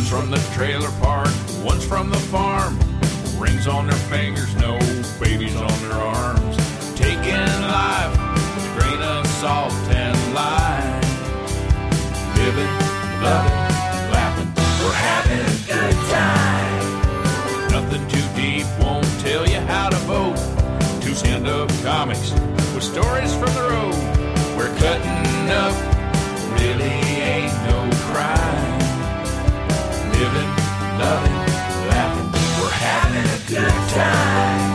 One's from the trailer park, one's from the farm. Rings on their fingers, no babies on their arms. Taking life with a grain of salt and lime. Living, loving, laughing, we're having a good time. Nothing too deep, won't tell you how to vote. Two stand up comics with stories from the road. We're cutting up, loving, laughing, we're having a good time.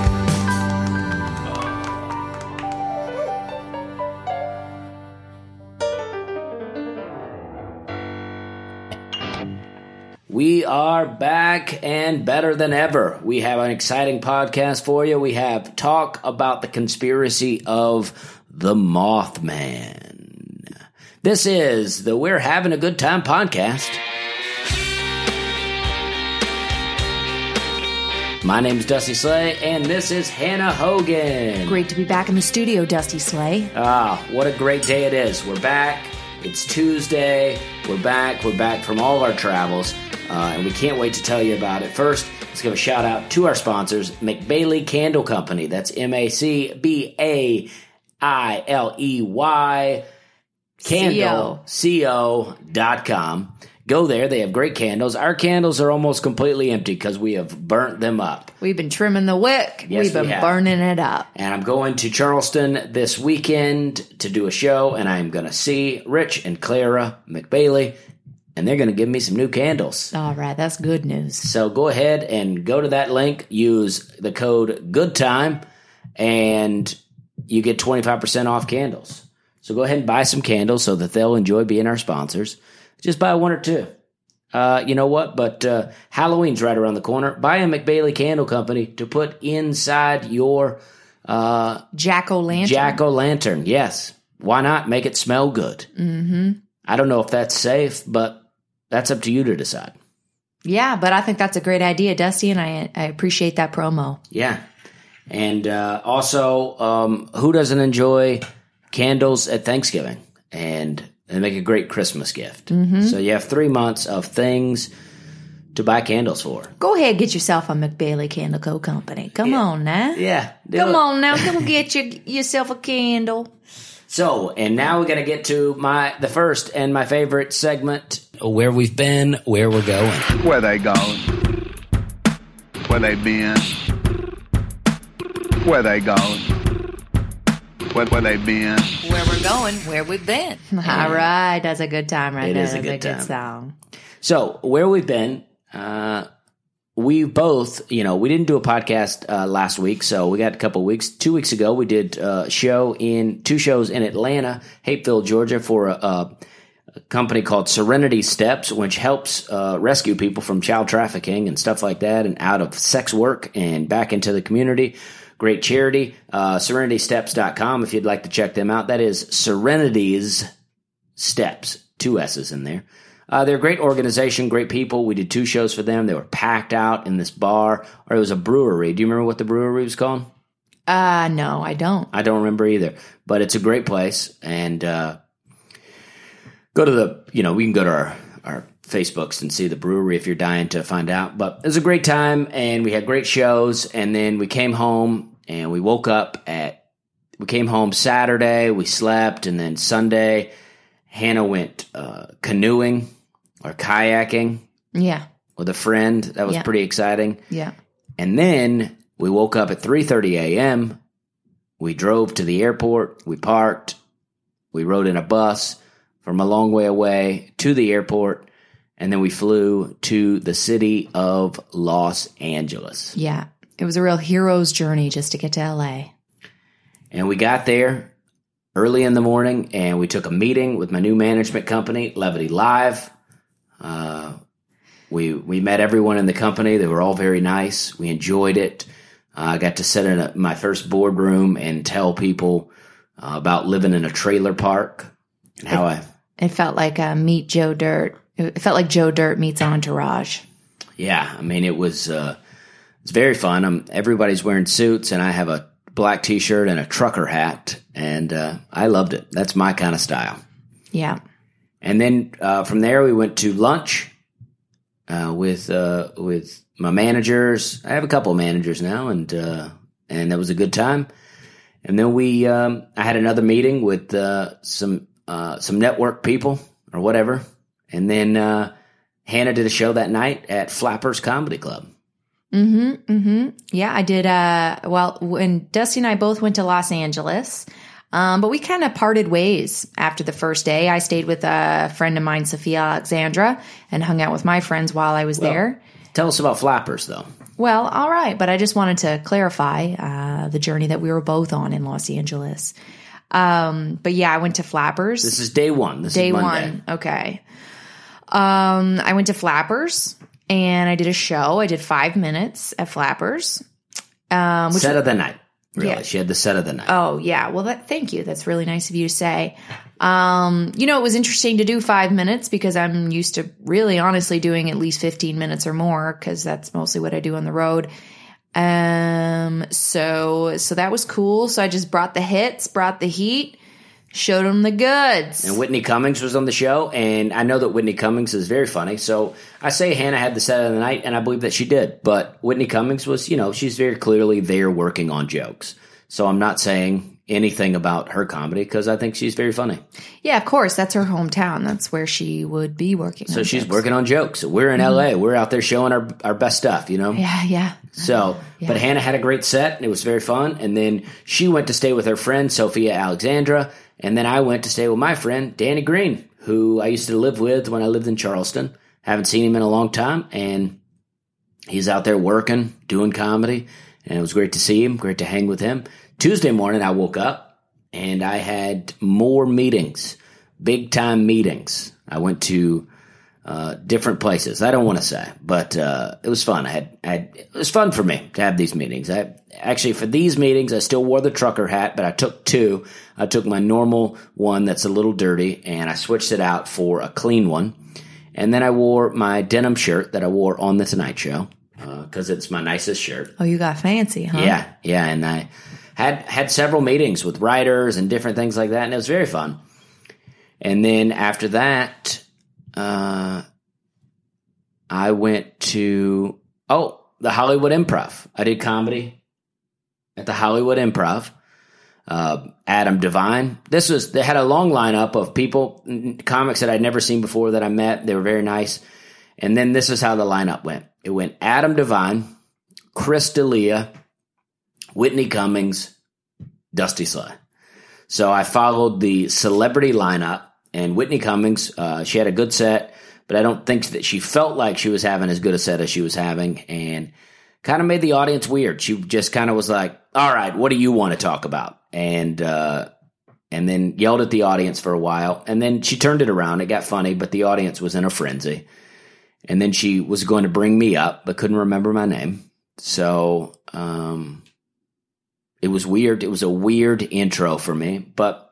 We are back and better than ever. We have an exciting podcast for you. We have talk about the conspiracy of the Mothman. This is the We're Having a Good Time podcast. My name is Dusty Slay, and this is Hannah Hogan. Great to be back in the studio, Dusty Slay. Ah, what a great day it is. We're back. It's Tuesday. We're back. We're back from all of our travels, uh, and we can't wait to tell you about it. First, let's give a shout out to our sponsors, MacBailey Candle Company. That's M A C B A I L E Y candle co dot com. Go there. They have great candles. Our candles are almost completely empty because we have burnt them up. We've been trimming the wick. Yes, We've been we burning it up. And I'm going to Charleston this weekend to do a show, and I'm going to see Rich and Clara MacBailey, and they're going to give me some new candles. All right, that's good news. So go ahead and go to that link, use the code GOODTIME, and you get 25% off candles. So go ahead and buy some candles so that they'll enjoy being our sponsors. Just buy one or two. Uh, you know what? But uh, Halloween's right around the corner. Buy a MacBailey Candle Company to put inside your uh, Jack o' lantern. Jack o' lantern, yes. Why not make it smell good? Mm-hmm. I don't know if that's safe, but that's up to you to decide. Yeah, but I think that's a great idea, Dusty, and I I appreciate that promo. Yeah. And uh, also, um, who doesn't enjoy candles at Thanksgiving? And they make a great Christmas gift. Mm-hmm. So you have three months of things to buy candles for. Go ahead, get yourself a MacBailey Candle Co. Company. Come on now. Yeah. Come it. on now, come get your, yourself a candle. So, and now we're going to get to my the first and my favorite segment where we've been, where we're going. Where they going? Where they been? Where they going? Where, where they been? Where we're going, where we've been. All right, that's a good time right It there. is a That's good time. song. So, where we've been, uh, we both, you know, we didn't do a podcast uh, last week, so we got a couple weeks. Two weeks ago, we did a show in two shows in Atlanta, Hapeville, Georgia, for a, a, a company called Serenity Steps, which helps uh, rescue people from child trafficking and stuff like that, and out of sex work and back into the community. Great charity, uh, SerenitySteps.com if you'd like to check them out. That is Serenity's Steps, two S's in there. Uh, they're a great organization, great people. We did two shows for them. They were packed out in this bar, or it was a brewery. Do you remember what the brewery was called? Uh, no, I don't. I don't remember either, but it's a great place. And uh, go to the, you know, we can go to our, our Facebooks and see the brewery if you're dying to find out. But it was a great time, and we had great shows. And then we came home, and we woke up at, we came home Saturday, we slept, and then Sunday, Hannah went uh, canoeing or kayaking Yeah, with a friend. That was Yeah. pretty exciting. yeah. And then we woke up at 3:30 a.m. We drove to the airport, we parked, we rode in a bus from a long way away to the airport, and then we flew to the city of Los Angeles. Yeah. It was a real hero's journey just to get to LA. And we got there early in the morning and we took a meeting with my new management company, Levity Live. Uh, we we met everyone in the company. They were all very nice. We enjoyed it. Uh, I got to sit in a, my first boardroom and tell people uh, about living in a trailer park and how I It felt like uh, Meet Joe Dirt. It felt like Joe Dirt meets Entourage. Yeah, I mean it was uh, it's very fun. Um everybody's wearing suits, and I have a black T-shirt and a trucker hat, and uh, I loved it. That's my kind of style. Yeah. And then uh, from there we went to lunch, uh, with uh, with my managers. I have a couple of managers now, and uh, and that was a good time. And then we, um, I had another meeting with uh, some uh, some network people or whatever, and then uh, Hannah did a show that night at Flappers Comedy Club. Mhm, mhm. Yeah, I did. Uh, well, when Dusty and I both went to Los Angeles, um, but we kind of parted ways after the first day. I stayed with a friend of mine, Sophia Alexandra, and hung out with my friends while I was there. Tell us about Flappers, though. Well, all right, but I just wanted to clarify uh, the journey that we were both on in Los Angeles. Um, but yeah, I went to Flappers. This is day one. This Day is Monday. one. Okay. Um, I went to Flappers and I did a show. I did five minutes at Flappers. Um, which set of the night. Really, Yeah. she had the set of the night. Oh yeah, well that thank you. That's really nice of you to say. Um, you know, it was interesting to do 5 minutes because I'm used to really honestly doing at least 15 minutes or more cuz that's mostly what I do on the road. Um so so that was cool. So I just brought the hits, brought the heat, showed them the goods. And Whitney Cummings was on the show, and I know that Whitney Cummings is very funny. So I say Hannah had the set of the night, and I believe that she did. But Whitney Cummings was, you know, she's very clearly there working on jokes. So I'm not saying anything about her comedy because I think she's very funny. Yeah, of course, that's her hometown. That's where she would be working. So she's working on jokes. We're in mm-hmm. LA. We're out there showing our, our best stuff, you know? Yeah, yeah. So, but Hannah had a great set and it was very fun. And then she went to stay with her friend, Sophia Alexandra. And then I went to stay with my friend, Danny Green, who I used to live with when I lived in Charleston. Haven't seen him in a long time. And he's out there working, doing comedy. And it was great to see him, great to hang with him. Tuesday morning, I woke up and I had more meetings, big time meetings. I went to uh, different places. I don't want to say, but uh, it was fun. I had, I had, it was fun for me to have these meetings. I actually for these meetings, I still wore the trucker hat, but I took two. I took my normal one that's a little dirty, and I switched it out for a clean one. And then I wore my denim shirt that I wore on the Tonight Show because it's my nicest shirt. Oh, you got fancy, huh? Yeah, yeah, and I had had several meetings with writers and different things like that, and it was very fun. And then after that, uh, I went to oh the Hollywood Improv. I did comedy at the Hollywood Improv. Uh, Adam Devine. This was they had a long lineup of people, comics that I'd never seen before that I met. They were very nice. And then this is how the lineup went. It went Adam Devine, Chris D'Elia, Whitney Cummings, Dusty Slay. So I followed the celebrity lineup, and Whitney Cummings, uh, she had a good set, but I don't think that she felt like she was having as good a set as she was having, and kind of made the audience weird. She just kind of was like, "All right, what do you want to talk about?" and uh, and then yelled at the audience for a while, and then she turned it around. It got funny, but the audience was in a frenzy. And then she was going to bring me up, but couldn't remember my name. So um, it was weird. It was a weird intro for me, but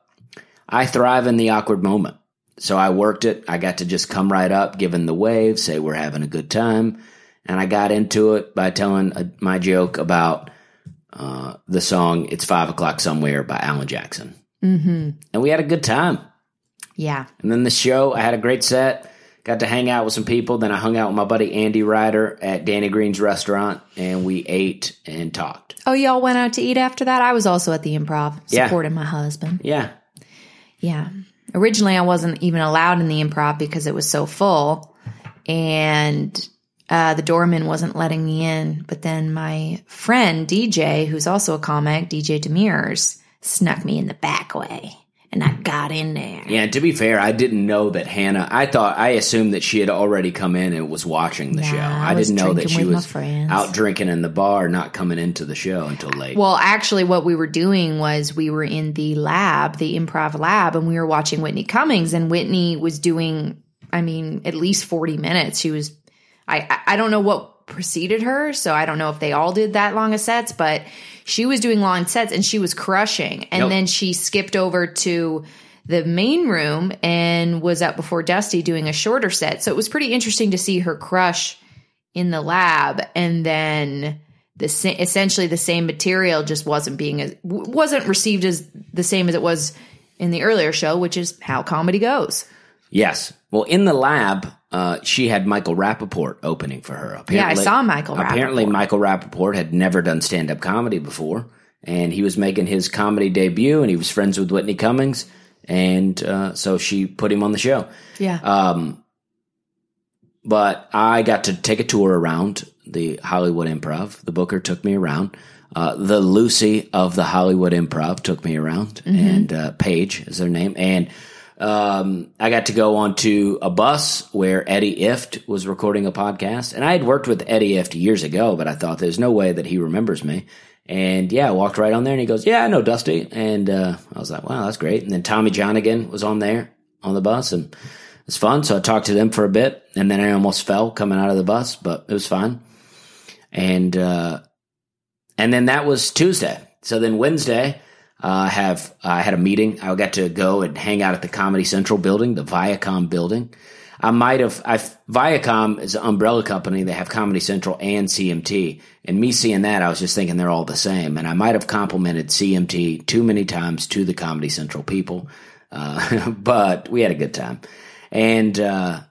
I thrive in the awkward moment. So I worked it. I got to just come right up, giving the wave, say we're having a good time. And I got into it by telling a, my joke about uh, the song It's Five O'Clock Somewhere by Alan Jackson. Mm-hmm. And we had a good time. Yeah. And then the show, I had a great set. Got to hang out with some people. Then I hung out with my buddy Andy Ryder at Danny Green's restaurant, and we ate and talked. Oh, y'all went out to eat after that? I was also at the improv Yeah. supporting my husband. Yeah, Yeah. Originally, I wasn't even allowed in the improv because it was so full, and uh, the doorman wasn't letting me in. But then my friend DJ, who's also a comic, DJ Demers, snuck me in the back way, and I got in there. yeah. To be fair, I didn't know that Hannah. I thought I assumed that she had already come in and was watching the Nah, show. I I, didn't know that she was out drinking in the bar, not coming into the show until late. Well, actually, what we were doing was we were in the lab, the improv lab, and we were watching Whitney Cummings, and Whitney was doing, I mean, at least 40 minutes. She was, I- I don't know what preceded her, so I don't know if they all did that long of sets, but she was doing long sets and she was crushing. And Nope. then she skipped over to the main room and was up before Dusty doing a shorter set. So it was pretty interesting to see her crush in the lab and then the essentially the same material just wasn't being as wasn't received as the same as it was in the earlier show which is how comedy goes Yes. Well, in the lab, uh, she had Michael Rapaport opening for her. Apparently, yeah, I saw Michael Apparently, Rapaport. Michael Rapaport had never done stand up comedy before, and he was making his comedy debut, and he was friends with Whitney Cummings, and uh, so she put him on the show. Yeah. Um, but I got to take a tour around the Hollywood Improv. The Booker took me around. Uh, the Lucy of the Hollywood Improv took me around, and uh, Paige is her name. And um, I got to go onto a bus where Eddie Ifft was recording a podcast. And I had worked with Eddie Ifft years ago, but I thought there's no way that he remembers me. And yeah, I walked right on there and he goes, Yeah, I know Dusty. And uh, I was like, Wow, that's great. And then Tommy Johnagin was on there on the bus and it was fun. So I talked to them for a bit and then I almost fell coming out of the bus, but it was fine. And, uh, and then that was Tuesday. So then Wednesday, uh, have I had a meeting. I got to go and hang out at the Comedy Central building, the Viacom building. I might have. I Viacom is an umbrella company. They have Comedy Central and CMT. And me seeing that, I was just thinking they're all the same. And I might have complimented CMT too many times to the Comedy Central people, uh, but we had a good time. And uh,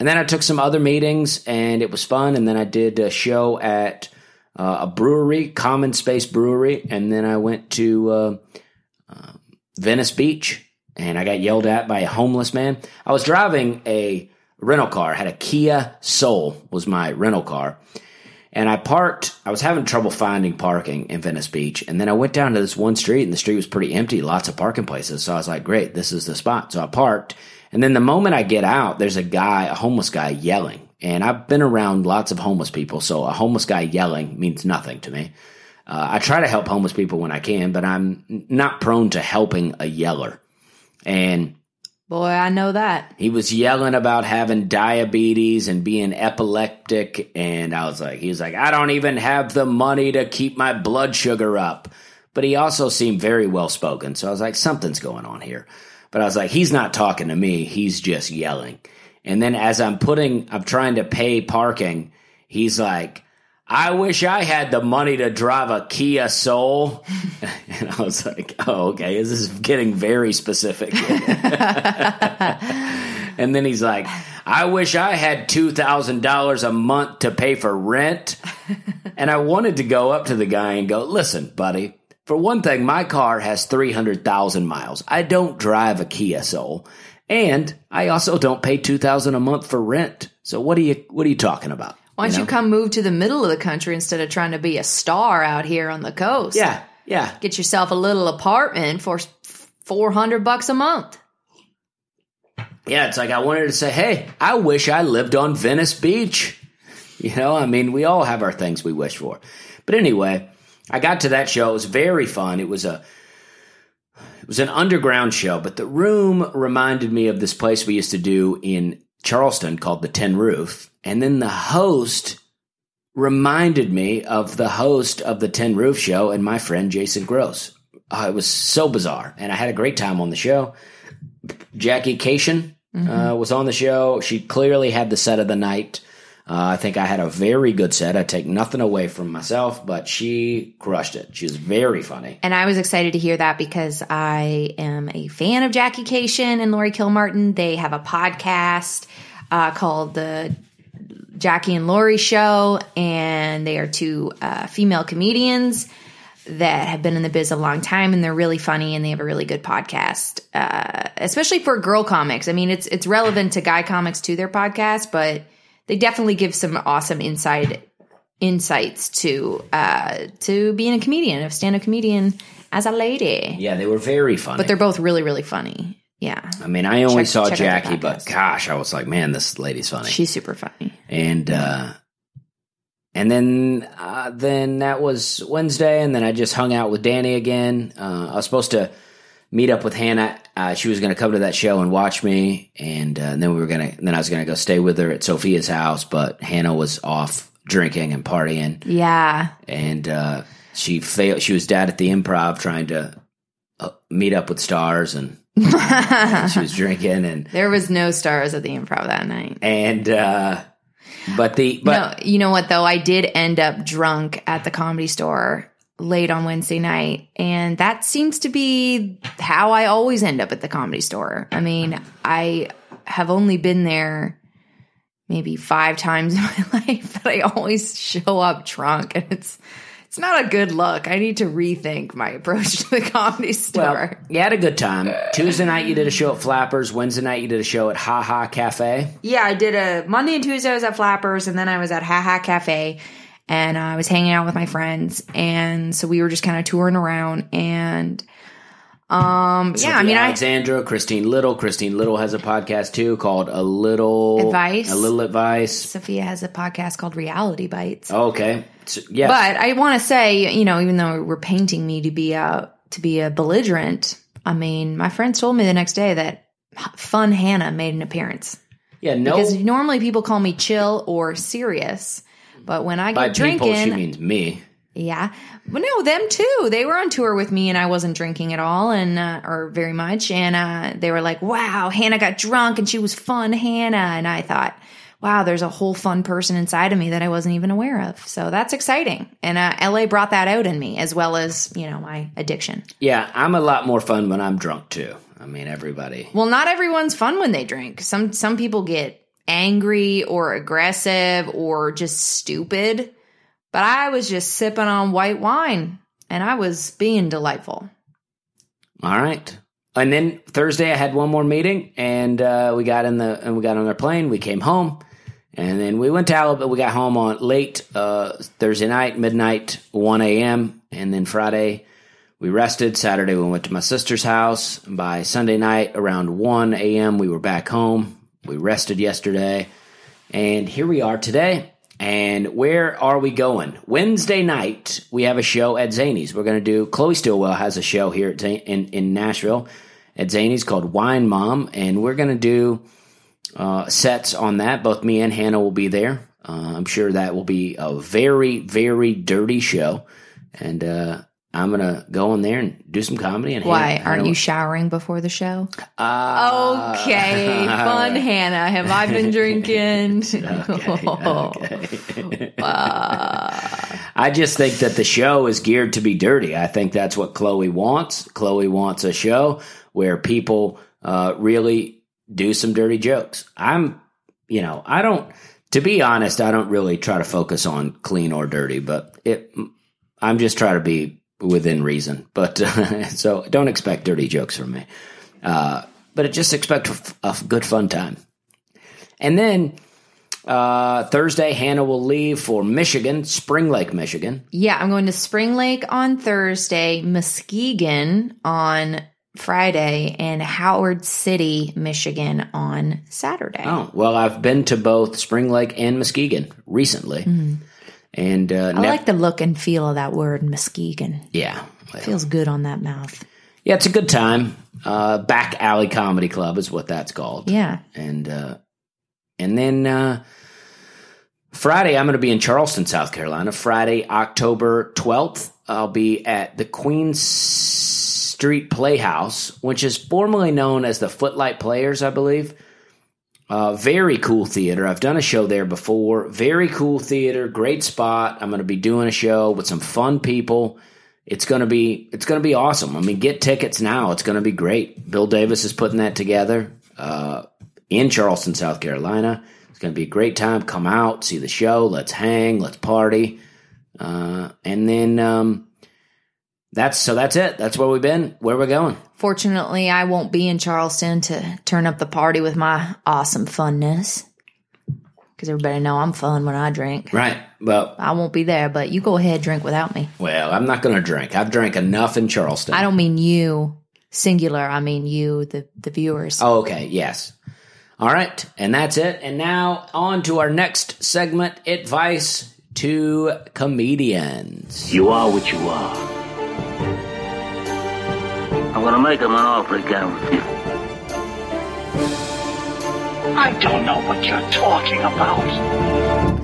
and then I took some other meetings, and it was fun. And then I did a show at uh, a brewery, Common Space Brewery, and then I went to uh, uh, Venice Beach, and I got yelled at by a homeless man. I was driving a rental car, had a Kia Soul was my rental car, and I parked. I was having trouble finding parking in Venice Beach, and then I went down to this one street, and the street was pretty empty, lots of parking places. So I was like, "Great, this is the spot." So I parked, and then the moment I get out, there's a guy, a homeless guy, yelling. And I've been around lots of homeless people, so a homeless guy yelling means nothing to me. Uh, I try to help homeless people when I can, but I'm not prone to helping a yeller. And Boy, I know that. he was yelling about having diabetes and being epileptic. And I was like, he was like, I don't even have the money to keep my blood sugar up. But he also seemed very well spoken. So I was like, something's going on here. But I was like, he's not talking to me. He's just yelling. And then as I'm putting, I'm trying to pay parking, he's like, I wish I had the money to drive a Kia Soul. and I was like, oh, okay, this is getting very specific. and then he's like, I wish I had $2,000 a month to pay for rent. and I wanted to go up to the guy and go, listen, buddy, for one thing, my car has 300,000 miles. I don't drive a Kia Soul. And I also don't pay 2000 a month for rent. So what are you what are you talking about? Why don't you, know? come move to the middle of the country instead of trying to be a star out here on the coast? Yeah. Yeah. Get yourself a little apartment for 400 bucks a month. Yeah, it's like I wanted to say, "Hey, I wish I lived on Venice Beach." You know, I mean, we all have our things we wish for. But anyway, I got to that show. It was very fun. It was a it was an underground show, but the room reminded me of this place we used to do in Charleston called the Tin Roof. And then the host reminded me of the host of the Tin Roof show and my friend Jason Gross. Uh, it was so bizarre. And I had a great time on the show. Jackie Kashian uh, was on the show. She clearly had the set of the night. Uh, I think I had a very good set. I take nothing away from myself, but she crushed it. She's very funny. And I was excited to hear that because I am a fan of Jackie Kashian and Lori Kilmartin. They have a podcast uh, called the Jackie and Lori Show, and they are two uh, female comedians that have been in the biz a long time, and they're really funny, and they have a really good podcast, uh, especially for girl comics. I mean, it's it's relevant to guy comics to their podcast, but they definitely give some awesome inside insights to uh, to being a comedian, a stand up comedian as a lady. Yeah, they were very funny. But they're both really, really funny. Yeah. I mean, I only Check- saw check Jackie, but gosh, I was like, man, this lady's funny. She's super funny. and uh, and then uh, then that was Wednesday, and then I just hung out with Danny again. Uh, I was supposed to meet up with Hannah. Uh, she was going to come to that show and watch me, and, uh, and then we were gonna. Then I was going to go stay with her at Sophia's house, but Hannah was off drinking and partying, Yeah. and uh, she failed. She was dad at the Improv trying to uh, meet up with stars, and she was drinking and There was no stars at the improv that night. and uh, but the but no, you know what though? I did end up drunk at the comedy store late on Wednesday night, and that seems to be how I always end up at the comedy store. I mean, I have only been there maybe five times in my life, but I always show up drunk, and it's it's not a good look. I need to rethink my approach to the comedy store. Well, you had a good time. Tuesday night you did a show at Flappers. Wednesday night you did a show at Ha Ha Cafe. yeah, I did a Monday and Tuesday I was at Flappers, and then I was at Ha Ha Cafe, and I was hanging out with my friends, and so we were just kind of touring around, and um, yeah, I mean, I Alexandra, Christine Little. Christine Little has a podcast too called A Little Advice. A Little Advice. Sophia has a podcast called Reality Bites. Okay. So, yes. But I want to say, you know, even though we're painting me to be a to be a belligerent, I mean, my friends told me the next day that Fun Hannah made an appearance yeah, no. because normally people call me chill or serious, but when I by get people, drinking, she means me. yeah, but no, them too. They were on tour with me, and I wasn't drinking at all, and uh, or very much, and uh, they were like, "Wow, Hannah got drunk, and she was fun, Hannah," and I thought. Wow, there's a whole fun person inside of me that I wasn't even aware of. So that's exciting. And uh, LA brought that out in me as well as, you know, my addiction. Yeah, I'm a lot more fun when I'm drunk too. I mean, everybody. Well, not everyone's fun when they drink. Some some people get angry or aggressive or just stupid. But I was just sipping on white wine and I was being delightful. All right. And then Thursday, I had one more meeting, and uh, we got in the and we got on our plane. We came home, and then we went to Alabama. We got home on late uh, Thursday night, midnight, one a.m. And then Friday, we rested. Saturday, we went to my sister's house. By Sunday night, around one a.m., we were back home. We rested yesterday, and here we are today. And where are we going? Wednesday night, we have a show at Zanies. We're going to do, Chloe Stillwell has a show here in, in Nashville at Zanies called Wine Mom. And we're going to do uh, sets on that. Both me and Hannah will be there. Uh, I'm sure that will be a very, very dirty show. And uh, I'm going to go in there and do some comedy. And Why? Hannah- Aren't you showering before the show? Uh, Okay, fun Hannah. Have I been drinking? okay. I just think that the show is geared to be dirty. I think that's what Chloe wants. Chloe wants a show where people uh, really do some dirty jokes. I'm, you know, I don't. To be honest, I don't really try to focus on clean or dirty, but it. I'm just trying to be within reason. But uh, so don't expect dirty jokes from me. Uh, but just expect a f- a good fun time. And then uh, Thursday, Hannah will leave for Michigan, Spring Lake, Michigan. Yeah, I'm going to Spring Lake on Thursday, Muskegon on Friday, and Howard City, Michigan on Saturday. Oh, well, I've been to both Spring Lake and Muskegon recently. And uh, I like the look and feel of that word, Muskegon. yeah. Well, Feels good on that mouth. yeah, it's a good time. Uh, Back Alley Comedy Club is what that's called. Yeah. And uh, and then uh, Friday, I'm going to be in Charleston, South Carolina. Friday, October 12th, I'll be at the Queen Street Playhouse, which is formerly known as the Footlight Players, I believe. Uh, very cool theater. I've done a show there before. Very cool theater, great spot. I'm going to be doing a show with some fun people. It's going to be it's going to be awesome. I mean, get tickets now. It's going to be great. Bill Davis is putting that together uh, in Charleston, South Carolina. It's going to be a great time. Come out, see the show. Let's hang. Let's party. Uh, and then um, that's so that's it. That's where we've been. Where we're going. Fortunately, I won't be in Charleston to turn up the party with my awesome funness. Because everybody know I'm fun when I drink. Right. Well, I won't be there, but you go ahead drink without me. well, I'm not going to drink. I've drank enough in Charleston. I don't mean you singular. I mean you, the the viewers. Oh, okay, yes. All right, and that's it. And now on to our next segment advice to comedians. You are what you are. I'm gonna make him an offer again with you. I don't know what you're talking about.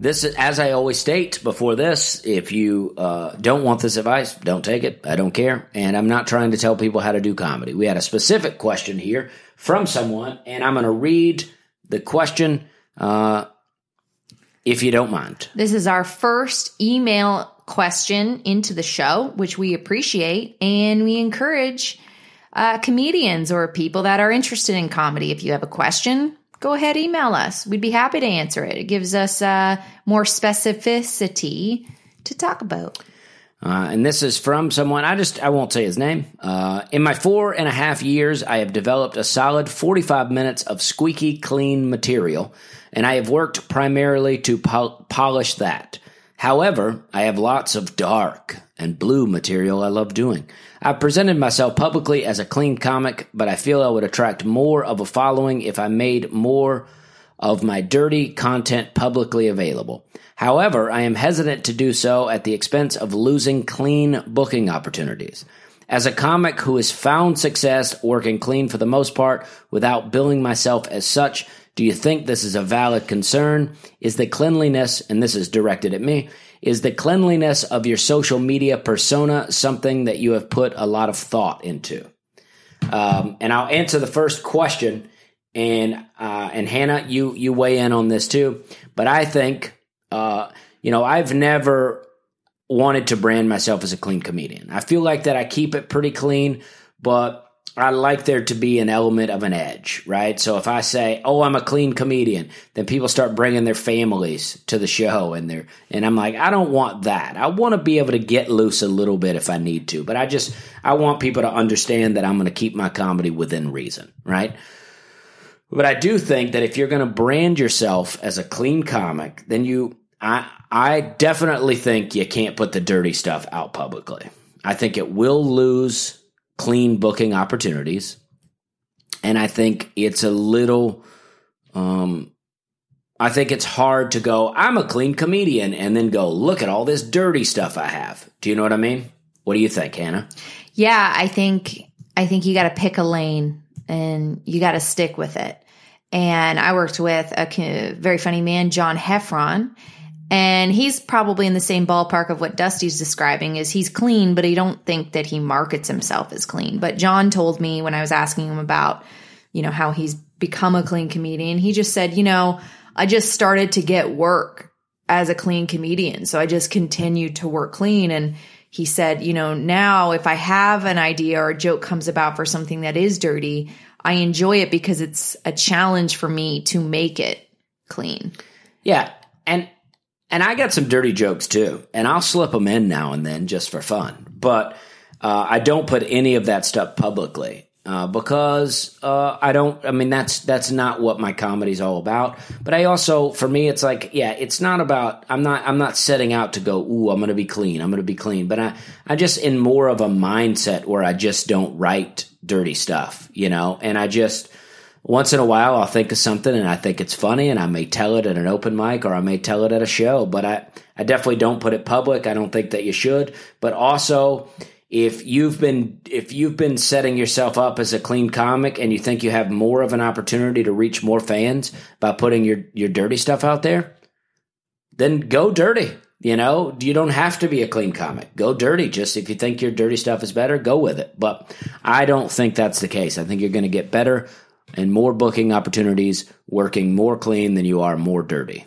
This, is, as I always state before this, if you uh, don't want this advice, don't take it. I don't care. And I'm not trying to tell people how to do comedy. We had a specific question here from someone, and I'm going to read the question uh, if you don't mind. This is our first email question into the show, which we appreciate and we encourage uh, comedians or people that are interested in comedy. If you have a question, go ahead, email us. We'd be happy to answer it. It gives us uh, more specificity to talk about. Uh, and this is from someone I just I won't say his name. Uh, in my four and a half years, I have developed a solid forty-five minutes of squeaky clean material, and I have worked primarily to pol- polish that. However, I have lots of dark and blue material I love doing. I've presented myself publicly as a clean comic, but I feel I would attract more of a following if I made more of my dirty content publicly available. However, I am hesitant to do so at the expense of losing clean booking opportunities. As a comic who has found success working clean for the most part without billing myself as such, do you think this is a valid concern? Is the cleanliness, and this is directed at me, is the cleanliness of your social media persona something that you have put a lot of thought into? Um, and I'll answer the first question, and uh, and Hannah, you you weigh in on this too. But I think, uh, you know, I've never wanted to brand myself as a clean comedian. I feel like that I keep it pretty clean, but I like there to be an element of an edge, right? So if I say, "Oh, I'm a clean comedian," then people start bringing their families to the show, and they're and I'm like, I don't want that. I want to be able to get loose a little bit if I need to, but I just I want people to understand that I'm going to keep my comedy within reason, right? But I do think that if you're going to brand yourself as a clean comic, then you I I definitely think you can't put the dirty stuff out publicly. I think it will lose clean booking opportunities. And I think it's a little um I think it's hard to go, I'm a clean comedian and then go, look at all this dirty stuff I have. Do you know what I mean? What do you think, Hannah? Yeah, I think I think you got to pick a lane and you got to stick with it. And I worked with a very funny man, John Heffron, and he's probably in the same ballpark of what Dusty's describing is he's clean, but I don't think that he markets himself as clean. But John told me when I was asking him about, you know, how he's become a clean comedian, he just said, you know, I just started to get work as a clean comedian. So I just continued to work clean. And he said, you know, now if I have an idea or a joke comes about for something that is dirty, I enjoy it because it's a challenge for me to make it clean. Yeah, and and I got some dirty jokes too, and I'll slip them in now and then just for fun. But uh, I don't put any of that stuff publicly uh, because uh, I don't. I mean, that's that's not what my comedy's all about. But I also, for me, it's like, yeah, it's not about. I'm not. I'm not setting out to go. Ooh, I'm going to be clean. I'm going to be clean. But I, I just in more of a mindset where I just don't write dirty stuff, you know, and I just once in a while I'll think of something and I think it's funny and I may tell it at an open mic or I may tell it at a show, but I, I definitely don't put it public. I don't think that you should. But also if you've been if you've been setting yourself up as a clean comic and you think you have more of an opportunity to reach more fans by putting your, your dirty stuff out there, then go dirty. You know, you don't have to be a clean comic. Go dirty. Just if you think your dirty stuff is better, go with it. But I don't think that's the case. I think you're going to get better and more booking opportunities working more clean than you are more dirty.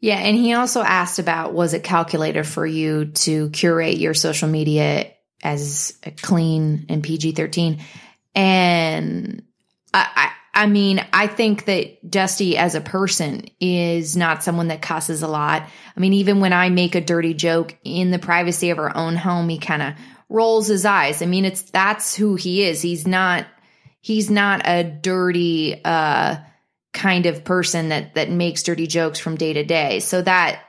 Yeah, and he also asked about was it calculated for you to curate your social media as a clean and PG thirteen? And I, I I mean, I think that Dusty as a person is not someone that cusses a lot. I mean, even when I make a dirty joke in the privacy of our own home, he kind of rolls his eyes. I mean, it's that's who he is. He's not he's not a dirty uh kind of person that that makes dirty jokes from day to day. So that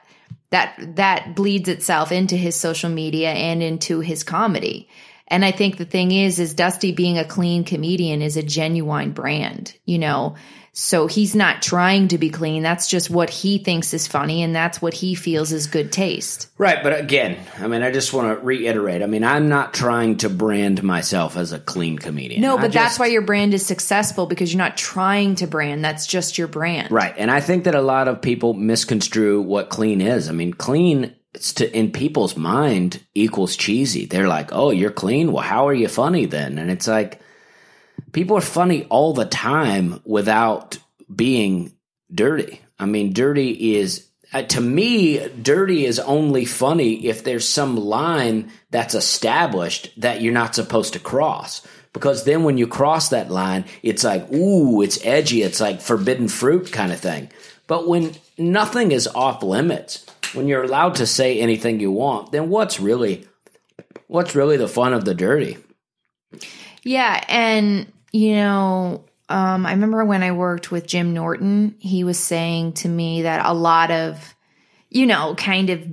that that bleeds itself into his social media and into his comedy. And I think the thing is is Dusty being a clean comedian is a genuine brand, you know. So he's not trying to be clean. That's just what he thinks is funny and that's what he feels is good taste. Right, but again, I mean, I just want to reiterate. I mean, I'm not trying to brand myself as a clean comedian. No, but that's why your brand is successful because you're not trying to brand. That's just your brand. Right. And I think that a lot of people misconstrue what clean is. I mean, clean it's to in people's mind equals cheesy. They're like, "Oh, you're clean? Well, how are you funny then?" And it's like people are funny all the time without being dirty. I mean, dirty is uh, to me, dirty is only funny if there's some line that's established that you're not supposed to cross. because then when you cross that line, it's like, ooh, it's edgy. It's like forbidden fruit kind of thing. But when nothing is off limits, when you're allowed to say anything you want, then what's really, what's really the fun of the dirty? Yeah, and you know, um, I remember when I worked with Jim Norton, he was saying to me that a lot of, you know, kind of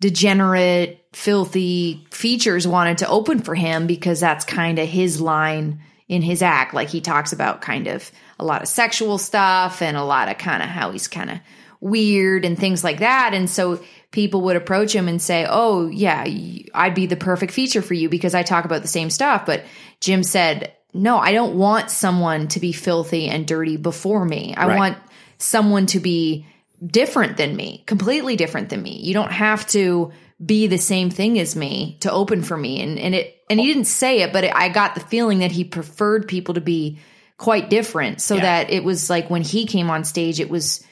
degenerate, filthy features wanted to open for him because that's kind of his line in his act. Like he talks about kind of a lot of sexual stuff and a lot of kind of how he's kind of weird and things like that. And so people would approach him and say, Oh, yeah, I'd be the perfect feature for you because I talk about the same stuff. But Jim said, No, I don't want someone to be filthy and dirty before me. I Right. want someone to be different than me, completely different than me. You don't have to be the same thing as me to open for me. And, and it, and he didn't say it, but it, I got the feeling that he preferred people to be quite different so Yeah. that it was like when he came on stage, it was,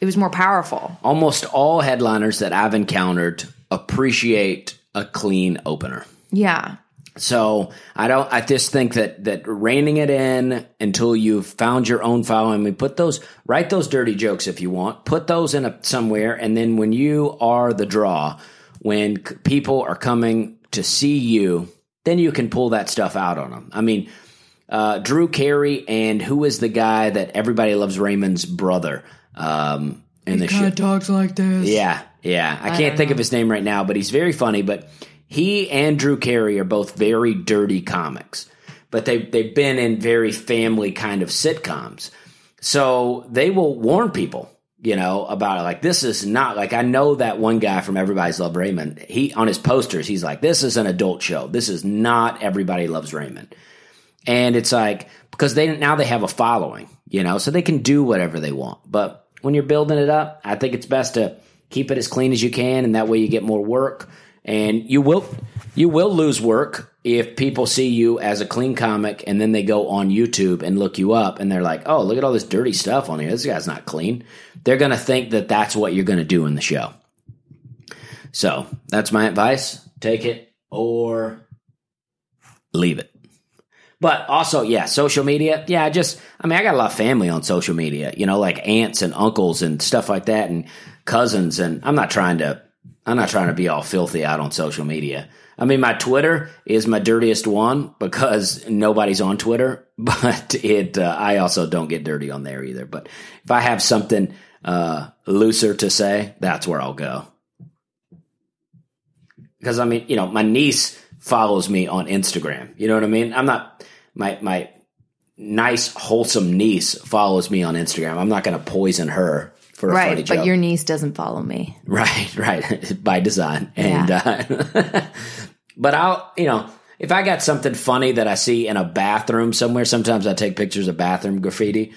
it was more powerful. Almost all headliners that I've encountered appreciate a clean opener. Yeah. So I don't. I just think that that reining it in until you've found your own file. I mean, put those, write those dirty jokes if you want. Put those in a, somewhere, and then when you are the draw, when c- people are coming to see you, then you can pull that stuff out on them. I mean, uh, Drew Carey and who is the guy that everybody loves Raymond's brother um, in the show? talks like this. Yeah, yeah. I, can't think of his name right now, but he's very funny. But he and Drew Carey are both very dirty comics, but they they've been in very family kind of sitcoms, so they will warn people. You know about it. Like this is not like I know that one guy from Everybody's Love Raymond. He on his posters, he's like, "This is an adult show. This is not Everybody Loves Raymond." And it's like because they now they have a following, you know, so they can do whatever they want. But when you're building it up, I think it's best to keep it as clean as you can, and that way you get more work. And you will you will lose work if people see you as a clean comic, and then they go on YouTube and look you up, and they're like, "Oh, look at all this dirty stuff on here. This guy's not clean." They're gonna think that that's what you're gonna do in the show. So that's my advice. Take it or leave it. But also, yeah, social media. Yeah, I just, I mean, I got a lot of family on social media, you know, like aunts and uncles and stuff like that and cousins. And I'm not trying to, I'm not trying to be all filthy out on social media. I mean, my Twitter is my dirtiest one because nobody's on Twitter, but it, uh, I also don't get dirty on there either. But if I have something, uh, looser to say, that's where I'll go. Because I mean, you know, my niece follows me on Instagram. You know what I mean? I'm not my my nice wholesome niece follows me on Instagram. I'm not going to poison her for a funny Right. joke. But your niece doesn't follow me. right, right, by design. And uh, but I'll, you know, if I got something funny that I see in a bathroom somewhere, sometimes I take pictures of bathroom graffiti.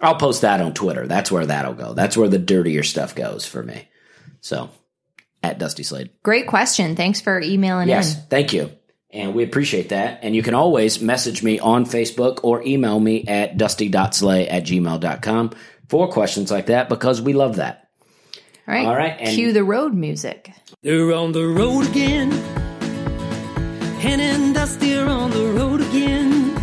I'll post that on Twitter. That's where that'll go. That's where the dirtier stuff goes for me. So at Dusty Slay. Great question. Thanks for emailing Yes, in. thank you. And we appreciate that. And you can always message me on Facebook or email me at dusty.slay at gmail.com for questions like that because we love that. All right. All right, and- Cue the road music. They're on the road again. Hen and Dusty are on the road again.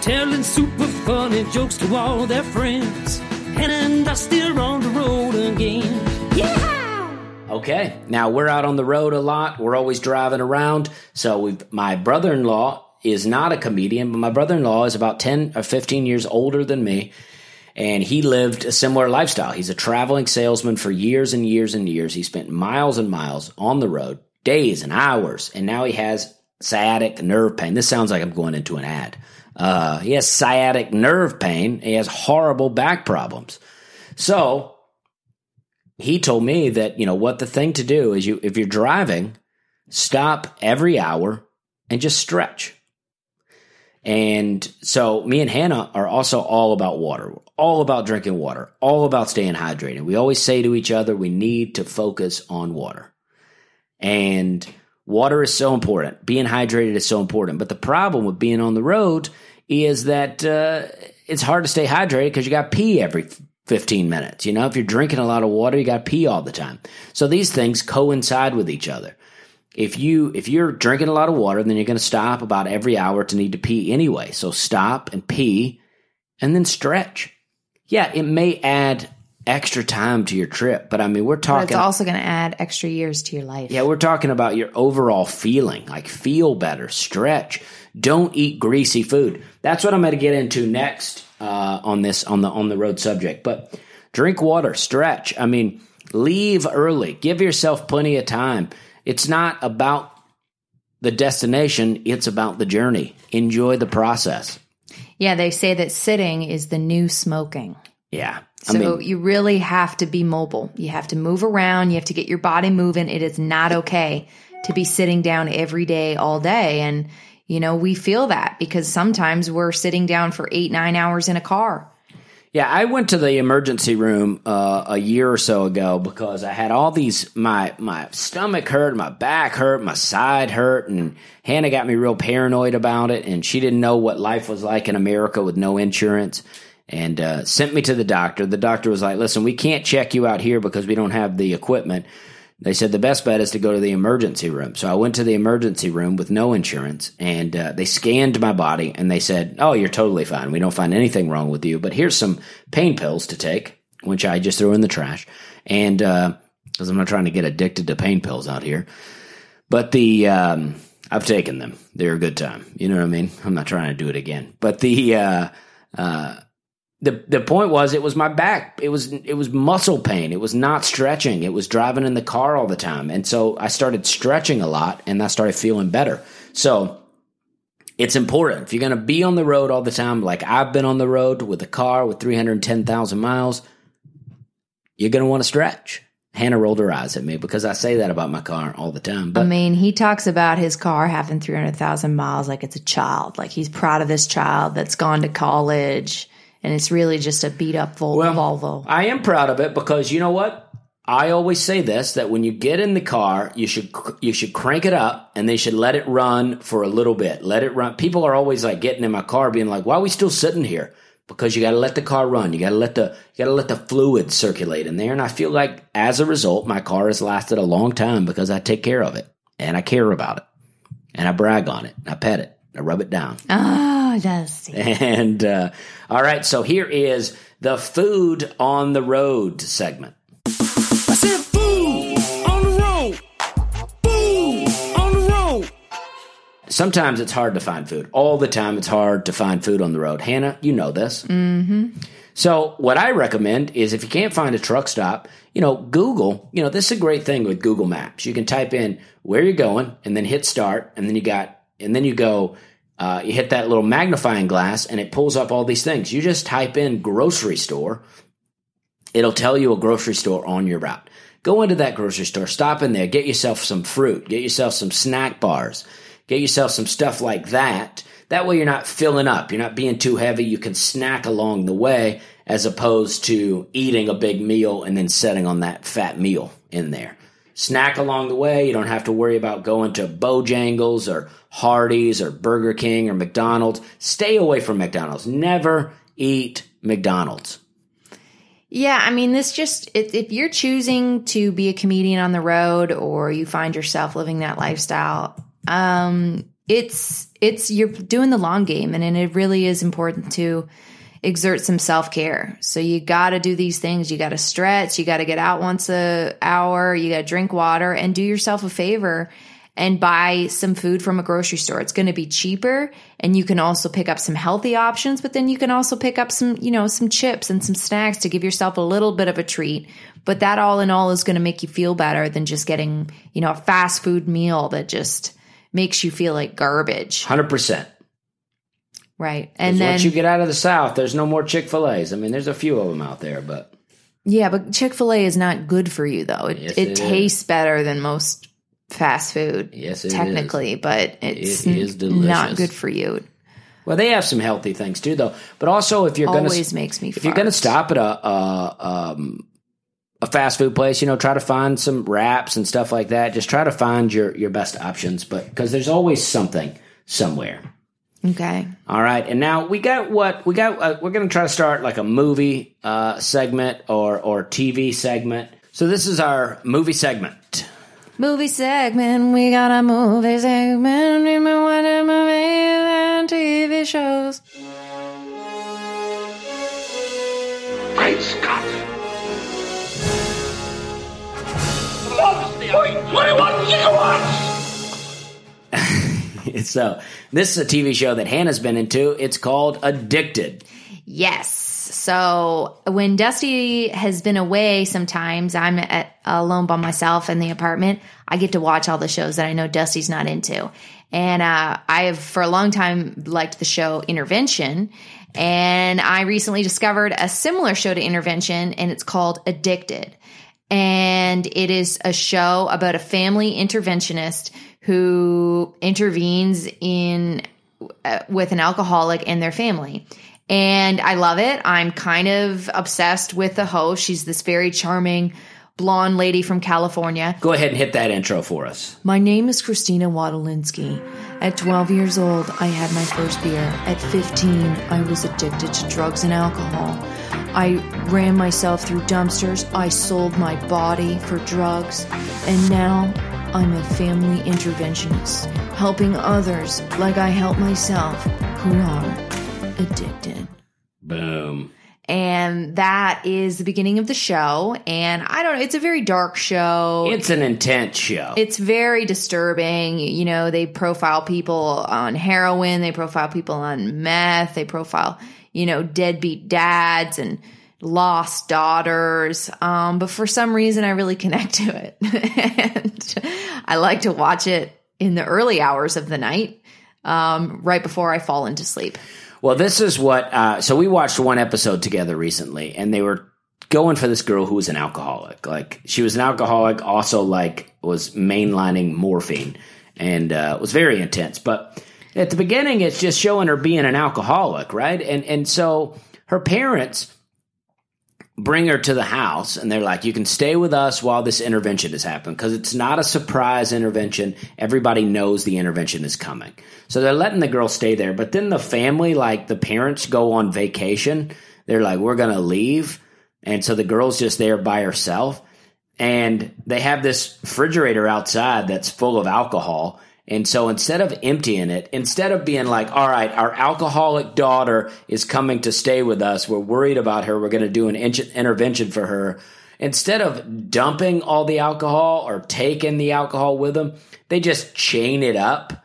Telling super funny jokes to all their friends. Hen and Dusty are on the road again. Yeah! Okay. Now we're out on the road a lot. We're always driving around. So we've, my brother in law is not a comedian, but my brother in law is about 10 or 15 years older than me. And he lived a similar lifestyle. He's a traveling salesman for years and years and years. He spent miles and miles on the road, days and hours. And now he has sciatic nerve pain. This sounds like I'm going into an ad. Uh, he has sciatic nerve pain. He has horrible back problems. So he told me that, you know, what the thing to do is you, if you're driving, stop every hour and just stretch. And so me and Hannah are also all about water, all about drinking water, all about staying hydrated. We always say to each other, we need to focus on water. And water is so important. Being hydrated is so important. But the problem with being on the road is that uh, it's hard to stay hydrated because you got pee every 15 minutes. You know, if you're drinking a lot of water, you got pee all the time. So these things coincide with each other. if you if you're drinking a lot of water, then you're going to stop about every hour to need to pee anyway. So stop and pee, and then stretch. Yeah, it may add extra time to your trip, but I mean, we're But talking. it's also going to add extra years to your life. Yeah, we're talking about your overall feeling. Like feel better, stretch. Don't eat greasy food. That's what I'm going to get into next uh, on this on the on the road subject. But drink water, stretch. I mean, leave early. Give yourself plenty of time. It's not about the destination, it's about the journey. Enjoy the process. Yeah, they say that sitting is the new smoking. Yeah. I So mean, you really have to be mobile. You have to move around. You have to get your body moving. It is not okay to be sitting down every day, all day. And, you know, we feel that because sometimes we're sitting down for eight, nine hours in a car. Yeah, I went to the emergency room uh, a year or so ago because I had all these my my stomach hurt, my back hurt, my side hurt, and Hannah got me real paranoid about it, and she didn't know what life was like in America with no insurance, and uh, sent me to the doctor. The doctor was like, "Listen, we can't check you out here because we don't have the equipment." They said the best bet is to go to the emergency room. So I went to the emergency room with no insurance and uh, they scanned my body and they said, Oh, you're totally fine. We don't find anything wrong with you, but here's some pain pills to take, which I just threw in the trash. And, uh, cause I'm not trying to get addicted to pain pills out here, but the, um, I've taken them. They're a good time. You know what I mean? I'm not trying to do it again, but the, uh, uh, the the point was it was my back. It was it was muscle pain. It was not stretching. It was driving in the car all the time. And so I started stretching a lot and I started feeling better. So it's important. If you're going to be on the road all the time like I've been on the road with a car with 310,000 miles, you're going to want to stretch. Hannah rolled her eyes at me because I say that about my car all the time. But I mean, he talks about his car having 300,000 miles like it's a child. Like he's proud of this child that's gone to college and it's really just a beat up Vol- Volvo. I am proud of it because you know what? I always say this that when you get in the car, you should you should crank it up and they should let it run for a little bit. Let it run. People are always like getting in my car being like, "Why are we still sitting here?" Because you got to let the car run. You got to let the you got to let the fluid circulate in there and I feel like as a result my car has lasted a long time because I take care of it and I care about it. And I brag on it. and I pet it. I rub it down. Oh, does? And uh, all right, so here is the food on the road segment. I said food on the road. Food on the road. Sometimes it's hard to find food. All the time, it's hard to find food on the road. Hannah, you know this. Mm-hmm. So, what I recommend is if you can't find a truck stop, you know, Google. You know, this is a great thing with Google Maps. You can type in where you're going and then hit start, and then you got, and then you go. Uh, you hit that little magnifying glass and it pulls up all these things. You just type in grocery store it'll tell you a grocery store on your route. Go into that grocery store, stop in there, get yourself some fruit, get yourself some snack bars, get yourself some stuff like that. That way you're not filling up, you're not being too heavy. You can snack along the way as opposed to eating a big meal and then setting on that fat meal in there. Snack along the way. You don't have to worry about going to Bojangles or Hardee's or Burger King or McDonald's. Stay away from McDonald's. Never eat McDonald's. Yeah, I mean, this just if, if you're choosing to be a comedian on the road, or you find yourself living that lifestyle, um, it's it's you're doing the long game, and, it really is important to exert some self care. So you got to do these things. You got to stretch. You got to get out once a hour. You got to drink water, and do yourself a favor and buy some food from a grocery store. It's going to be cheaper and you can also pick up some healthy options, but then you can also pick up some, you know, some chips and some snacks to give yourself a little bit of a treat. But that all in all is going to make you feel better than just getting, you know, a fast food meal that just makes you feel like garbage. 100%. Right. And then once you get out of the South, there's no more Chick fil A's. I mean, there's a few of them out there, but Yeah, but Chick Fil A is not good for you though. It, Yes, it, it tastes better than most fast food. Yes, it technically, but it's It is delicious. not good for you. well, they have some healthy things too, though. But also, if you're going Always to makes me. if you're going to stop at a, a um a fast food place, you know, try to find some wraps and stuff like that. Just try to find your your best options, but because there's always something somewhere. okay, All right, and now we got what we got. Uh, we're going to try to start like a movie uh, segment or or TV segment. So this is our movie segment. Movie segment. We got a movie segment. We want a movies and TV shows. Great Scott! 1.21 gigawatts! so this is a TV show that Hannah's been into. It's called Addicted. Yes. So when Dusty has been away, sometimes I'm at, alone by myself in the apartment. I get to watch all the shows that I know Dusty's not into. And uh, I have for a long time liked the show Intervention. And I recently discovered a similar show to Intervention, and it's called Addicted. And it is a show about a family interventionist who intervenes in uh, with an alcoholic and their family. And I love it. I'm kind of obsessed with the host. She's this very charming blonde lady from California. Go ahead and hit that intro for us. My name is Christina Wadolinsky. At 12 years old, I had my first beer. At 15, I was addicted to drugs and alcohol. I ran myself through dumpsters. I sold my body for drugs. And now I'm a family interventionist, helping others like I help myself who are addicted. Boom. And that is the beginning of the show. And I don't know, it's a very dark show. It's an intense show. It's very disturbing. You know, they profile people on heroin, they profile people on meth, they profile, you know, deadbeat dads and lost daughters. Um, but for some reason, I really connect to it. and I like to watch it in the early hours of the night, um, right before I fall into sleep. Well, this is what. Uh, so we watched one episode together recently, and they were going for this girl who was an alcoholic. Like she was an alcoholic, also like was mainlining morphine, and uh, was very intense. But at the beginning, it's just showing her being an alcoholic, right? And and so her parents bring her to the house and they're like you can stay with us while this intervention is happening. Because it's not a surprise intervention. Everybody knows the intervention is coming. So they're letting the girl stay there but then the family like the parents go on vacation. They're like we're gonna leave. And so the girl's just there by herself. And they have this refrigerator outside that's full of alcohol and so instead of emptying it, instead of being like, all right, our alcoholic daughter is coming to stay with us, we're worried about her, we're going to do an in- intervention for her. Instead of dumping all the alcohol or taking the alcohol with them, they just chain it up.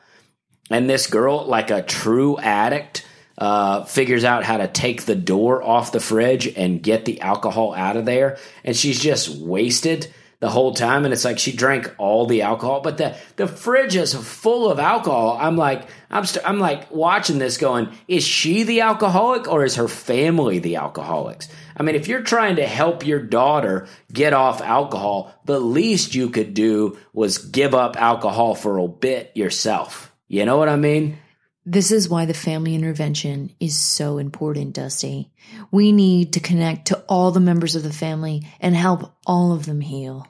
And this girl, like a true addict, uh, figures out how to take the door off the fridge and get the alcohol out of there. And she's just wasted the whole time and it's like she drank all the alcohol but the the fridge is full of alcohol i'm like i'm st- i'm like watching this going is she the alcoholic or is her family the alcoholics i mean if you're trying to help your daughter get off alcohol the least you could do was give up alcohol for a bit yourself you know what i mean This is why the family intervention is so important, Dusty. We need to connect to all the members of the family and help all of them heal.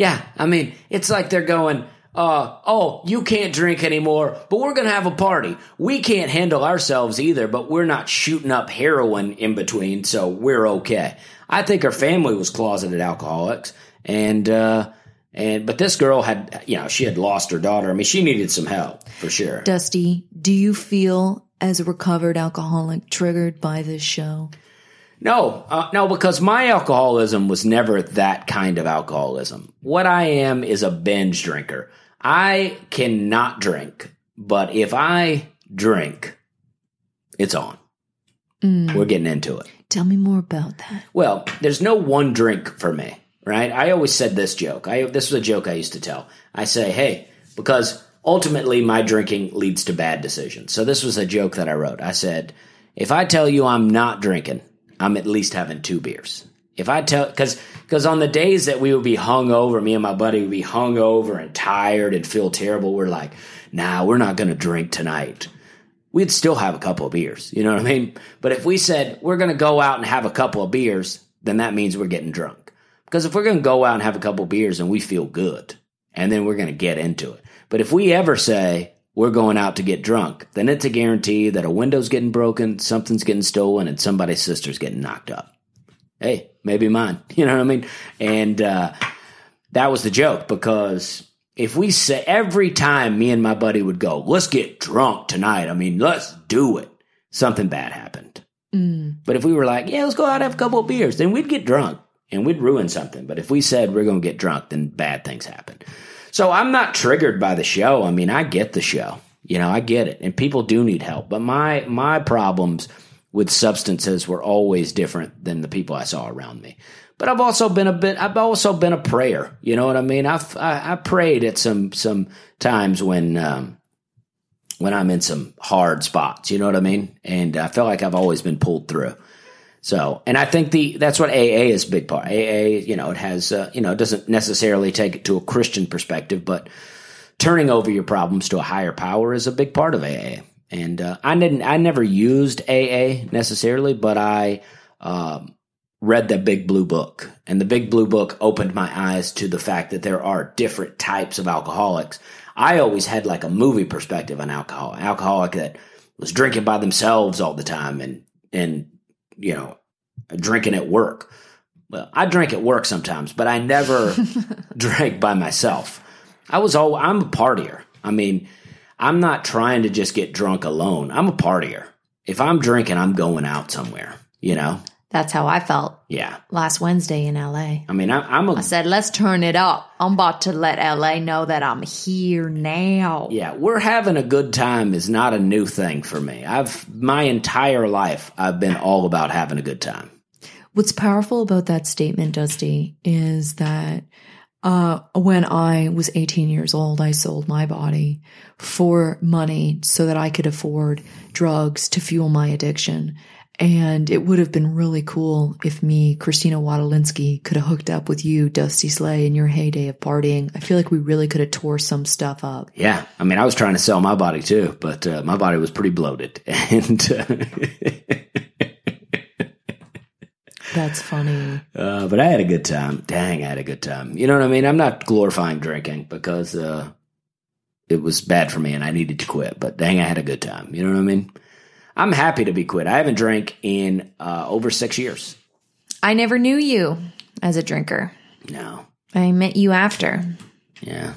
Yeah, I mean, it's like they're going, uh, oh, you can't drink anymore, but we're going to have a party. We can't handle ourselves either, but we're not shooting up heroin in between, so we're okay. I think her family was closeted alcoholics, and, uh, and, but this girl had, you know, she had lost her daughter. I mean, she needed some help for sure. Dusty, do you feel as a recovered alcoholic triggered by this show? No, uh, no, because my alcoholism was never that kind of alcoholism. What I am is a binge drinker. I cannot drink, but if I drink, it's on. We're getting into it. Tell me more about that. Well, there's no one drink for me, right? I always said this joke. I this was a joke I used to tell. I say, "Hey, because ultimately my drinking leads to bad decisions." So this was a joke that I wrote. I said, "If I tell you I'm not drinking, I'm at least having two beers." If I tell cuz cuz on the days that we would be hung over, me and my buddy would be hung over and tired and feel terrible, we're like, "Nah, we're not going to drink tonight." we'd still have a couple of beers. You know what I mean? But if we said we're going to go out and have a couple of beers, then that means we're getting drunk. Because if we're going to go out and have a couple of beers and we feel good, and then we're going to get into it. But if we ever say we're going out to get drunk, then it's a guarantee that a window's getting broken, something's getting stolen, and somebody's sister's getting knocked up. Hey, maybe mine. You know what I mean? And uh, that was the joke because if we say every time me and my buddy would go, let's get drunk tonight. I mean, let's do it. Something bad happened. But if we were like, yeah, let's go out and have a couple of beers, then we'd get drunk and we'd ruin something. But if we said we're going to get drunk, then bad things happen. So I'm not triggered by the show. I mean, I get the show. You know, I get it. And people do need help. But my my problems with substances were always different than the people I saw around me. But I've also been a bit I've also been a prayer. You know what I mean? I've I, I prayed at some some times when um when I'm in some hard spots, you know what I mean? And I feel like I've always been pulled through. So, and I think the that's what AA is a big part. AA, you know, it has uh, you know, it doesn't necessarily take it to a Christian perspective, but turning over your problems to a higher power is a big part of AA. And uh, I didn't, I never used AA necessarily, but I um, read the Big Blue Book, and the Big Blue Book opened my eyes to the fact that there are different types of alcoholics. I always had like a movie perspective on alcohol, alcoholic that was drinking by themselves all the time, and and you know, drinking at work. Well, I drink at work sometimes, but I never drank by myself. I was all I'm a partier. I mean, I'm not trying to just get drunk alone. I'm a partier. If I'm drinking, I'm going out somewhere. You know? That's how I felt Yeah. last Wednesday in LA. I mean, I, I'm a I said, let's turn it up. I'm about to let LA know that I'm here now. yeah. We're having a good time is not a new thing for me. I've my entire life I've been all about having a good time. What's powerful about that statement, Dusty, is that uh, when I was 18 years old, I sold my body for money so that I could afford drugs to fuel my addiction. And it would have been really cool if me, Christina Wadolinsky, could have hooked up with you, Dusty Slay, in your heyday of partying. I feel like we really could have tore some stuff up. Yeah, I mean, I was trying to sell my body too, but uh, my body was pretty bloated, and uh, That's funny. uh, but I had a good time. Dang, I had a good time. You know what I mean? I'm not glorifying drinking because uh, it was bad for me and I needed to quit. But dang, I had a good time. You know what I mean? I'm happy to be quit. I haven't drank in uh, over six years. I never knew you as a drinker. No, I met you after. yeah.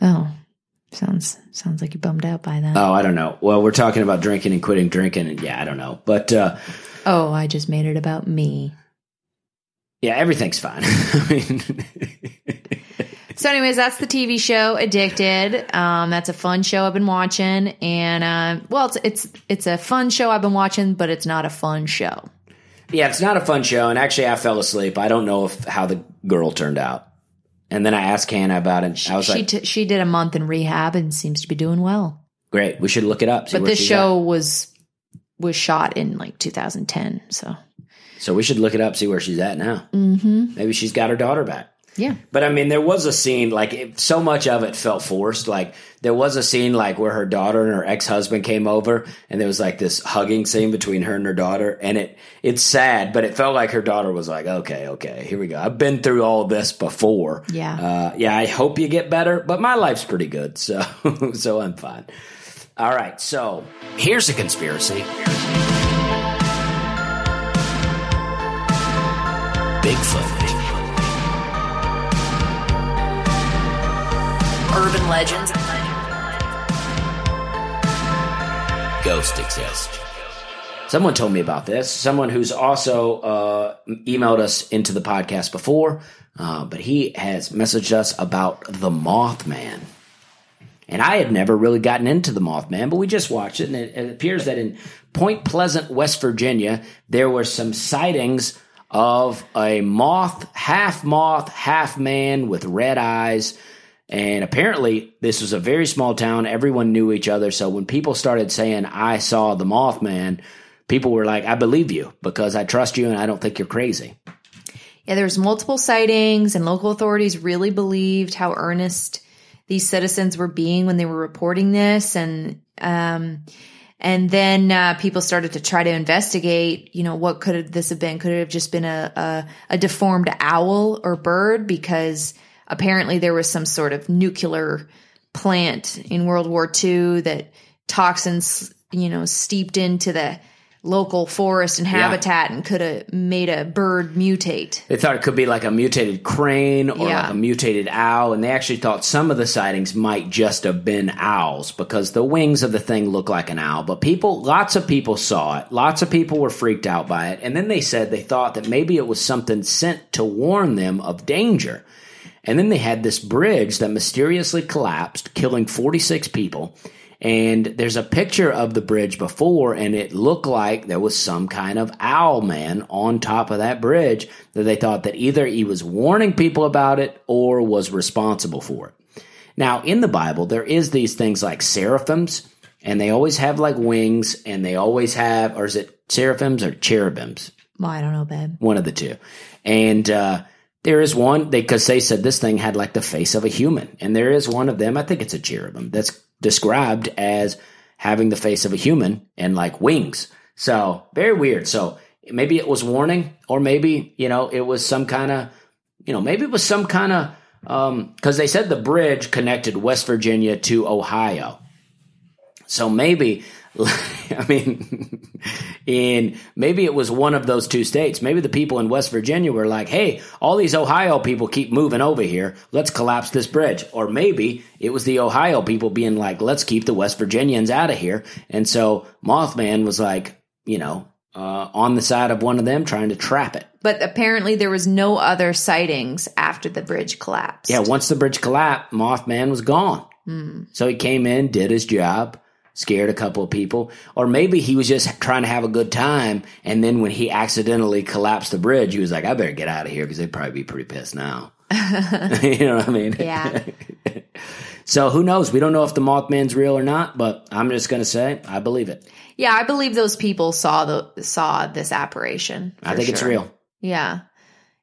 Oh, sounds sounds like you're bummed out by that. Oh, I don't know. Well, we're talking about drinking and quitting drinking, and yeah, I don't know. But uh, oh, I just made it about me. yeah, everything's fine. I mean, So, anyways, that's the TV show Addicted. Um, that's a fun show I've been watching, and uh, well, it's it's it's a fun show I've been watching, but it's not a fun show. Yeah, it's not a fun show, and actually, I fell asleep. I don't know if how the girl turned out. And then I asked Hannah about it. I was she like, t- she did a month in rehab and seems to be doing well. "Great, we should look it up." But this show was was shot in like 2010, so so we should look it up, see where she's at now. Mm-hmm. Maybe she's got her daughter back. Yeah. But I mean, there was a scene like it, so much of it felt forced. Like there was a scene like where her daughter and her ex husband came over, and there was like this hugging scene between her and her daughter, and it it's sad, but it felt like her daughter was like, "Okay, okay, here we go. I've been through all this before. Yeah. uh, yeah. I hope you get better, but my life's pretty good, so so I'm fine." All right, so here's a conspiracy. Bigfoot. Urban legends. ghost exist. Someone told me about this. Someone who's also uh, emailed us into the podcast before, uh, but he has messaged us about the Mothman. And I had never really gotten into the Mothman, but we just watched it, and it, it appears that in Point Pleasant, West Virginia, there were some sightings of a moth, half moth, half man with red eyes. And apparently, this was a very small town. Everyone knew each other. So when people started saying, I saw the Mothman, people were like, I believe you because I trust you and I don't think you're crazy. Yeah, there was multiple sightings, and local authorities really believed how earnest these citizens were being when they were reporting this, and um, and then uh, people started to try to investigate. You know, what could this have been? Could it have just been a, a a deformed owl or bird? Because apparently there was some sort of nuclear plant in World War II that toxins, you know, steeped into the local forest and habitat and could have made a bird mutate. They thought it could be like a mutated crane or Yeah. like a mutated owl, and they actually thought some of the sightings might just have been owls because the wings of the thing look like an owl. But people, lots of people saw it. Lots of people were freaked out by it. And then they said they thought that maybe it was something sent to warn them of danger. And then they had this bridge that mysteriously collapsed, killing 46 people. And there's a picture of the bridge before, and it looked like there was some kind of owl man on top of that bridge that they thought that either he was warning people about it or was responsible for it. Now, in the Bible, there is these things like seraphims, and they always have like wings, and they always have, or is it seraphims or cherubims? Well, I don't know, babe. one of the two. And uh, there is one they because they said this thing had like the face of a human, and there is one of them. I think it's a cherubim that's described as having the face of a human and like wings. So very weird. So maybe it was warning, or maybe you know it was some kind of you know maybe it was some kind of um, because they said the bridge connected West Virginia to Ohio. So maybe, I mean, in maybe it was one of those two states. Maybe the people in West Virginia were like, "Hey, all these Ohio people keep moving over here. Let's collapse this bridge." Or maybe it was the Ohio people being like, "Let's keep the West Virginians out of here." And so Mothman was like, you know, uh, on the side of one of them trying to trap it. But apparently there was no other sightings after the bridge collapsed. Yeah, once the bridge collapsed, Mothman was gone. So he came in, did his job, scared a couple of people, or maybe he was just trying to have a good time. And then when he accidentally collapsed the bridge, he was like, "I better get out of here because they'd probably be pretty pissed now." you know what I mean? Yeah. So who knows? We don't know if the Mothman's real or not, but I'm just gonna say I believe it. Yeah, I believe those people saw the saw this apparition. I think it's real. Yeah.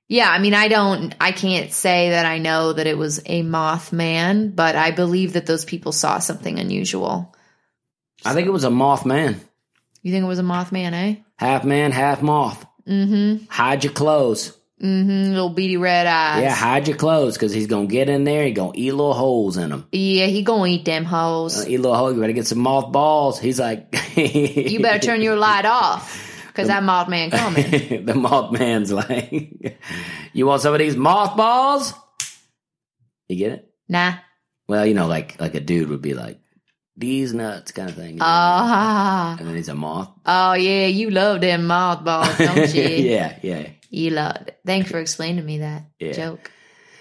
Yeah, I mean I don't I can't say that I know that it was a Mothman, but I believe that those people saw something unusual. I think it was a Mothman, You think it was a Mothman, eh? half man, half moth. Mm-hmm. Hide your clothes. Mm, hmm. little beady red eyes. Yeah, hide your clothes because he's gonna get in there. He's gonna eat little holes in them. Yeah, he gonna eat them hoes. Eat little holes. You better get some moth balls. He's like, You better turn your light off. Cause that Mothman coming. the Mothman's like, you want some of these mothballs? You get it? Nah. Well, you know, like like a dude would be like, these nuts kind of thing. Ah. and then he's a moth. Oh yeah, you love them mothballs, don't you? yeah, yeah. You love it. Thanks for explaining to me that Yeah. joke.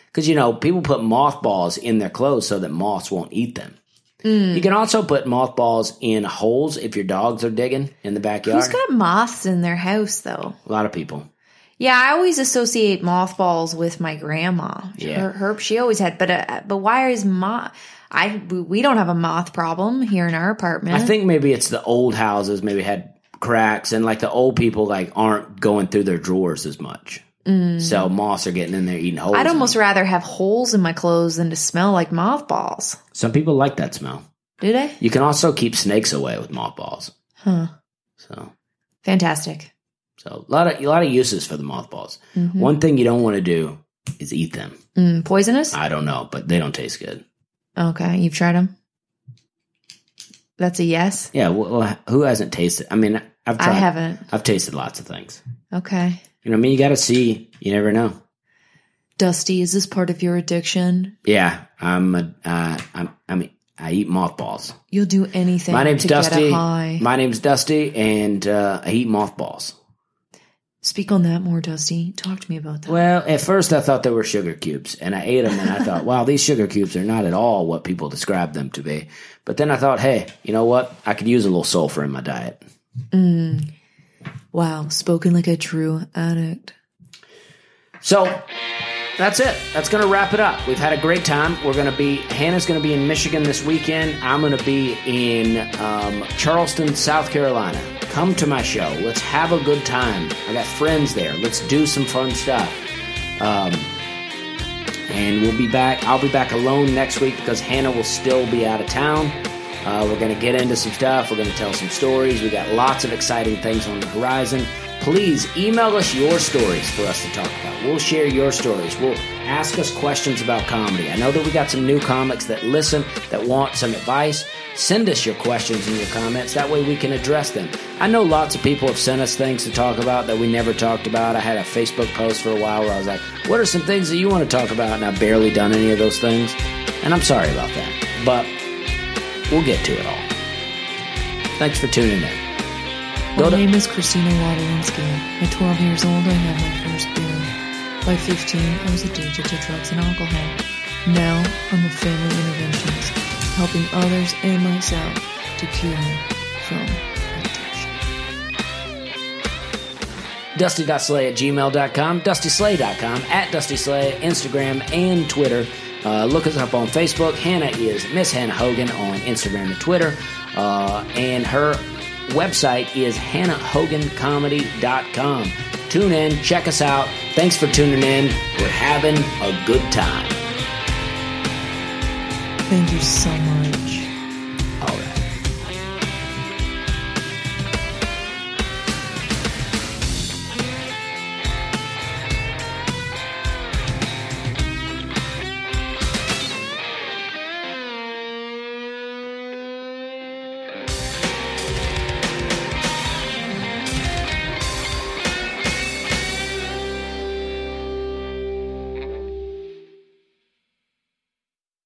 Because you know, people put mothballs in their clothes so that moths won't eat them. You can also put mothballs in holes if your dogs are digging in the backyard. Who's got moths in their house though? a lot of people. Yeah, I always associate mothballs with my grandma. Yeah. Her, her she always had, but uh, but why is moth? I we don't have a moth problem here in our apartment. I think maybe it's the old houses maybe had cracks and like the old people like aren't going through their drawers as much. So moths are getting in there eating holes. I'd almost rather have holes in my clothes than to smell like mothballs. Some people like that smell. Do they? You can also keep snakes away with mothballs. Huh. So Fantastic. so a lot of a lot of uses for the mothballs. One thing you don't want to do is eat them. Mm, poisonous? I don't know, but they don't taste good. Okay, you've tried them. That's a yes. Yeah, well, who hasn't tasted? I mean, I've tried. I haven't. I've tasted lots of things. Okay. You know, what I mean, you got to see. You never know. Dusty, is this part of your addiction? Yeah, I'm. A, uh, I'm. I mean, I eat mothballs. You'll do anything. My name's to Get Dusty. a high. My name's Dusty, and uh, I eat mothballs. Speak on that more, Dusty. Talk to me about that. Well, at first I thought they were sugar cubes, and I ate them, and I thought, wow, these sugar cubes are not at all what people describe them to be. But then I thought, hey, you know what? I could use a little sulfur in my diet. Mm. wow, spoken like a true addict. So that's it. That's going to wrap it up. We've had a great time. We're going to be, Hannah's going to be in Michigan this weekend. I'm going to be in um, Charleston, South Carolina. Come to my show. Let's have a good time. I got friends there. Let's do some fun stuff. Um, and we'll be back. I'll be back alone next week because Hannah will still be out of town. Uh, we're going to get into some stuff. We're going to tell some stories. We got lots of exciting things on the horizon. Please email us your stories for us to talk about. We'll share your stories. We'll ask us questions about comedy. I know that we got some new comics that listen, that want some advice. Send us your questions and your comments. That way we can address them. I know lots of people have sent us things to talk about that we never talked about. I had a Facebook post for a while where I was like, what are some things that you want to talk about? And I've barely done any of those things. And I'm sorry about that. But we'll get to it all. Thanks for tuning in. My name is Christina Wadolinsky. At 12 years old, I had my first beer. By 15, I was addicted to drugs and alcohol. Now, I'm a family interventionist, helping others and myself to cure me from addiction. Dusty.slay at gmail.com, DustySlay.com, at DustySlay, Instagram, and Twitter. Uh, look us up on Facebook. Hannah is Miss Hannah Hogan on Instagram and Twitter. Uh, and her website is hannahhogancomedy.com. Tune in, check us out. Thanks for tuning in. We're having a good time. Thank you so much.